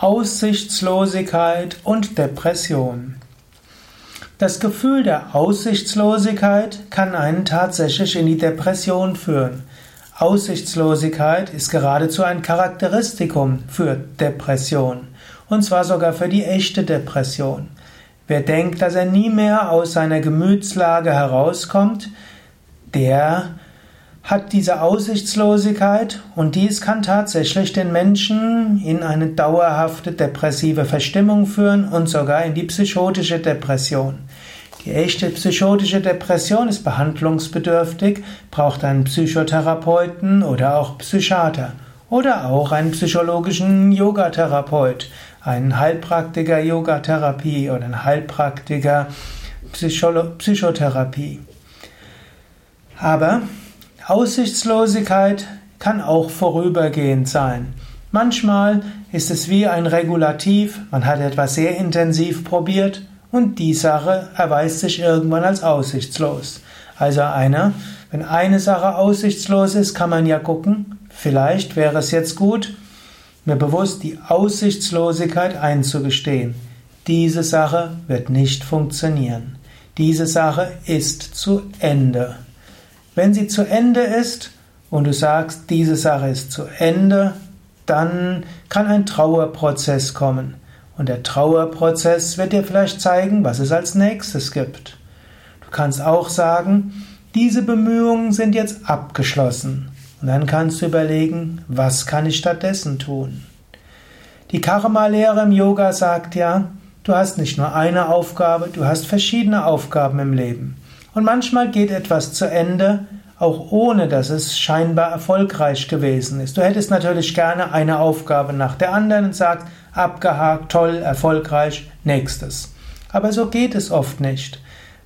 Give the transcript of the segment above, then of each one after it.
Aussichtslosigkeit und Depression. Das Gefühl der Aussichtslosigkeit kann einen tatsächlich in die Depression führen. Aussichtslosigkeit ist geradezu ein Charakteristikum für Depression, und zwar sogar für die echte Depression. Wer denkt, dass er nie mehr aus seiner Gemütslage herauskommt, der hat diese Aussichtslosigkeit und dies kann tatsächlich den Menschen in eine dauerhafte depressive Verstimmung führen und sogar in die psychotische Depression. Die echte psychotische Depression ist behandlungsbedürftig, braucht einen Psychotherapeuten oder auch Psychiater oder auch einen psychologischen Yogatherapeut, einen Heilpraktiker Yogatherapie oder einen Heilpraktiker Psycholo Psychotherapie. Aber Aussichtslosigkeit kann auch vorübergehend sein. Manchmal ist es wie ein Regulativ, man hat etwas sehr intensiv probiert und die Sache erweist sich irgendwann als aussichtslos. Also eine, wenn eine Sache aussichtslos ist, kann man ja gucken, vielleicht wäre es jetzt gut, mir bewusst die Aussichtslosigkeit einzugestehen. Diese Sache wird nicht funktionieren. Diese Sache ist zu Ende. Wenn sie zu Ende ist und du sagst, diese Sache ist zu Ende, dann kann ein Trauerprozess kommen. Und der Trauerprozess wird dir vielleicht zeigen, was es als nächstes gibt. Du kannst auch sagen, diese Bemühungen sind jetzt abgeschlossen. Und dann kannst du überlegen, was kann ich stattdessen tun? Die Karma-Lehre im Yoga sagt ja, du hast nicht nur eine Aufgabe, du hast verschiedene Aufgaben im Leben. Und manchmal geht etwas zu Ende, auch ohne dass es scheinbar erfolgreich gewesen ist. Du hättest natürlich gerne eine Aufgabe nach der anderen und sagst, abgehakt, toll, erfolgreich, nächstes. Aber so geht es oft nicht.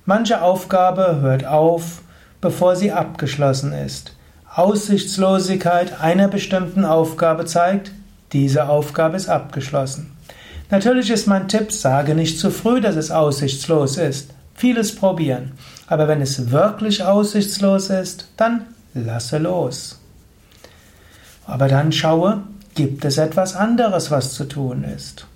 Manche Aufgabe hört auf, bevor sie abgeschlossen ist. Aussichtslosigkeit einer bestimmten Aufgabe zeigt, diese Aufgabe ist abgeschlossen. Natürlich ist mein Tipp, sage nicht zu früh, dass es aussichtslos ist. Vieles probieren. Aber wenn es wirklich aussichtslos ist, dann lasse los. Aber dann schaue, gibt es etwas anderes, was zu tun ist.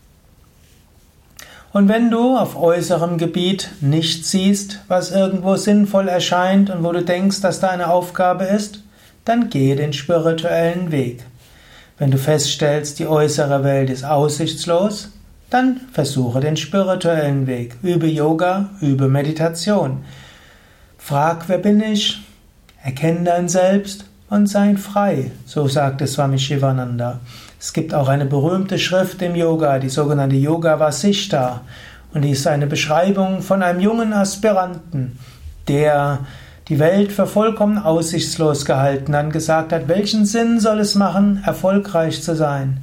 Und wenn du auf äußerem Gebiet nichts siehst, was irgendwo sinnvoll erscheint und wo du denkst, dass da eine Aufgabe ist, dann gehe den spirituellen Weg. Wenn du feststellst, die äußere Welt ist aussichtslos, dann versuche den spirituellen Weg. Übe Yoga, übe Meditation. Frag, wer bin ich? Erkenne dein Selbst und sei frei, so sagte Swami Shivananda. Es gibt auch eine berühmte Schrift im Yoga, die sogenannte Yoga Vasishta. Und die ist eine Beschreibung von einem jungen Aspiranten, der die Welt für vollkommen aussichtslos gehalten hat, gesagt hat, welchen Sinn soll es machen, erfolgreich zu sein?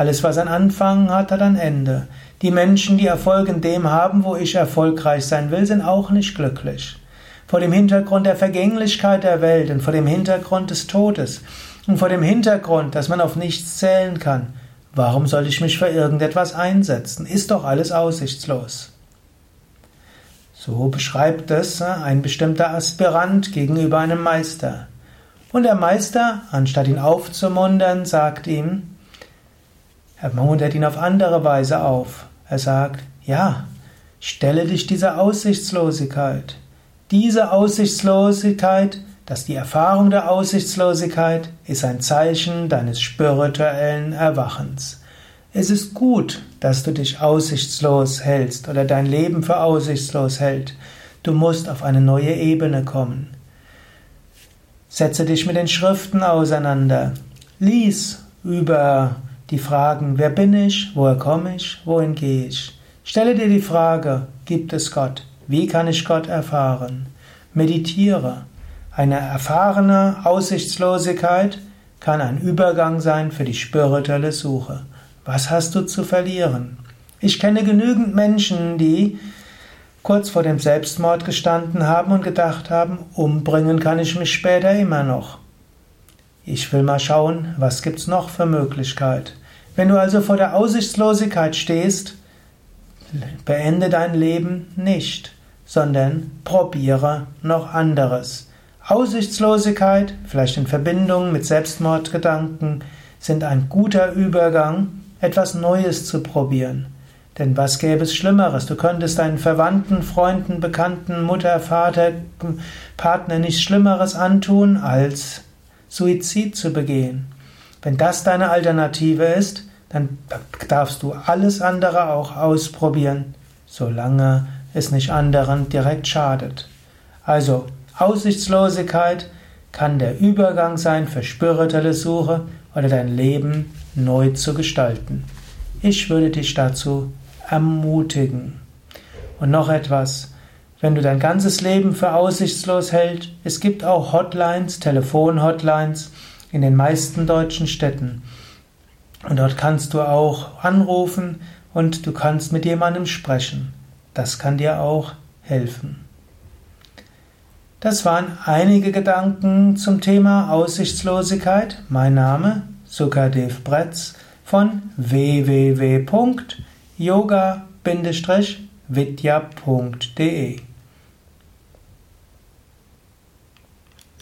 Alles, was ein Anfang hat, hat ein Ende. Die Menschen, die Erfolg in dem haben, wo ich erfolgreich sein will, sind auch nicht glücklich. Vor dem Hintergrund der Vergänglichkeit der Welt und vor dem Hintergrund des Todes und vor dem Hintergrund, dass man auf nichts zählen kann, warum soll ich mich für irgendetwas einsetzen? Ist doch alles aussichtslos. So beschreibt es äh, ein bestimmter Aspirant gegenüber einem Meister. Und der Meister, anstatt ihn aufzumuntern, sagt ihm, er muntert ihn auf andere Weise auf. Er sagt, ja, stelle dich dieser Aussichtslosigkeit. Diese Aussichtslosigkeit, dass die Erfahrung der Aussichtslosigkeit ist ein Zeichen deines spirituellen Erwachens. Es ist gut, dass du dich aussichtslos hältst oder dein Leben für aussichtslos hält. Du musst auf eine neue Ebene kommen. Setze dich mit den Schriften auseinander. Lies über die Fragen, wer bin ich, woher komme ich, wohin gehe ich. Stelle dir die Frage, gibt es Gott? Wie kann ich Gott erfahren? Meditiere. Eine erfahrene Aussichtslosigkeit kann ein Übergang sein für die spirituelle Suche. Was hast du zu verlieren? Ich kenne genügend Menschen, die kurz vor dem Selbstmord gestanden haben und gedacht haben, umbringen kann ich mich später immer noch. Ich will mal schauen, was gibt's noch für Möglichkeit. Wenn du also vor der Aussichtslosigkeit stehst, beende dein Leben nicht, sondern probiere noch anderes. Aussichtslosigkeit, vielleicht in Verbindung mit Selbstmordgedanken, sind ein guter Übergang, etwas Neues zu probieren. Denn was gäbe es Schlimmeres? Du könntest deinen Verwandten, Freunden, Bekannten, Mutter, Vater, Partner nichts Schlimmeres antun, als Suizid zu begehen. Wenn das deine Alternative ist, dann darfst du alles andere auch ausprobieren, solange es nicht anderen direkt schadet. Also Aussichtslosigkeit kann der Übergang sein für spirituelle Suche oder dein Leben neu zu gestalten. Ich würde dich dazu ermutigen. Und noch etwas, wenn du dein ganzes Leben für aussichtslos hältst, es gibt auch Hotlines, Telefonhotlines in den meisten deutschen Städten. Und dort kannst du auch anrufen und du kannst mit jemandem sprechen. Das kann dir auch helfen. Das waren einige Gedanken zum Thema Aussichtslosigkeit. Mein Name Sukadev Bretz von www.yoga-vidya.de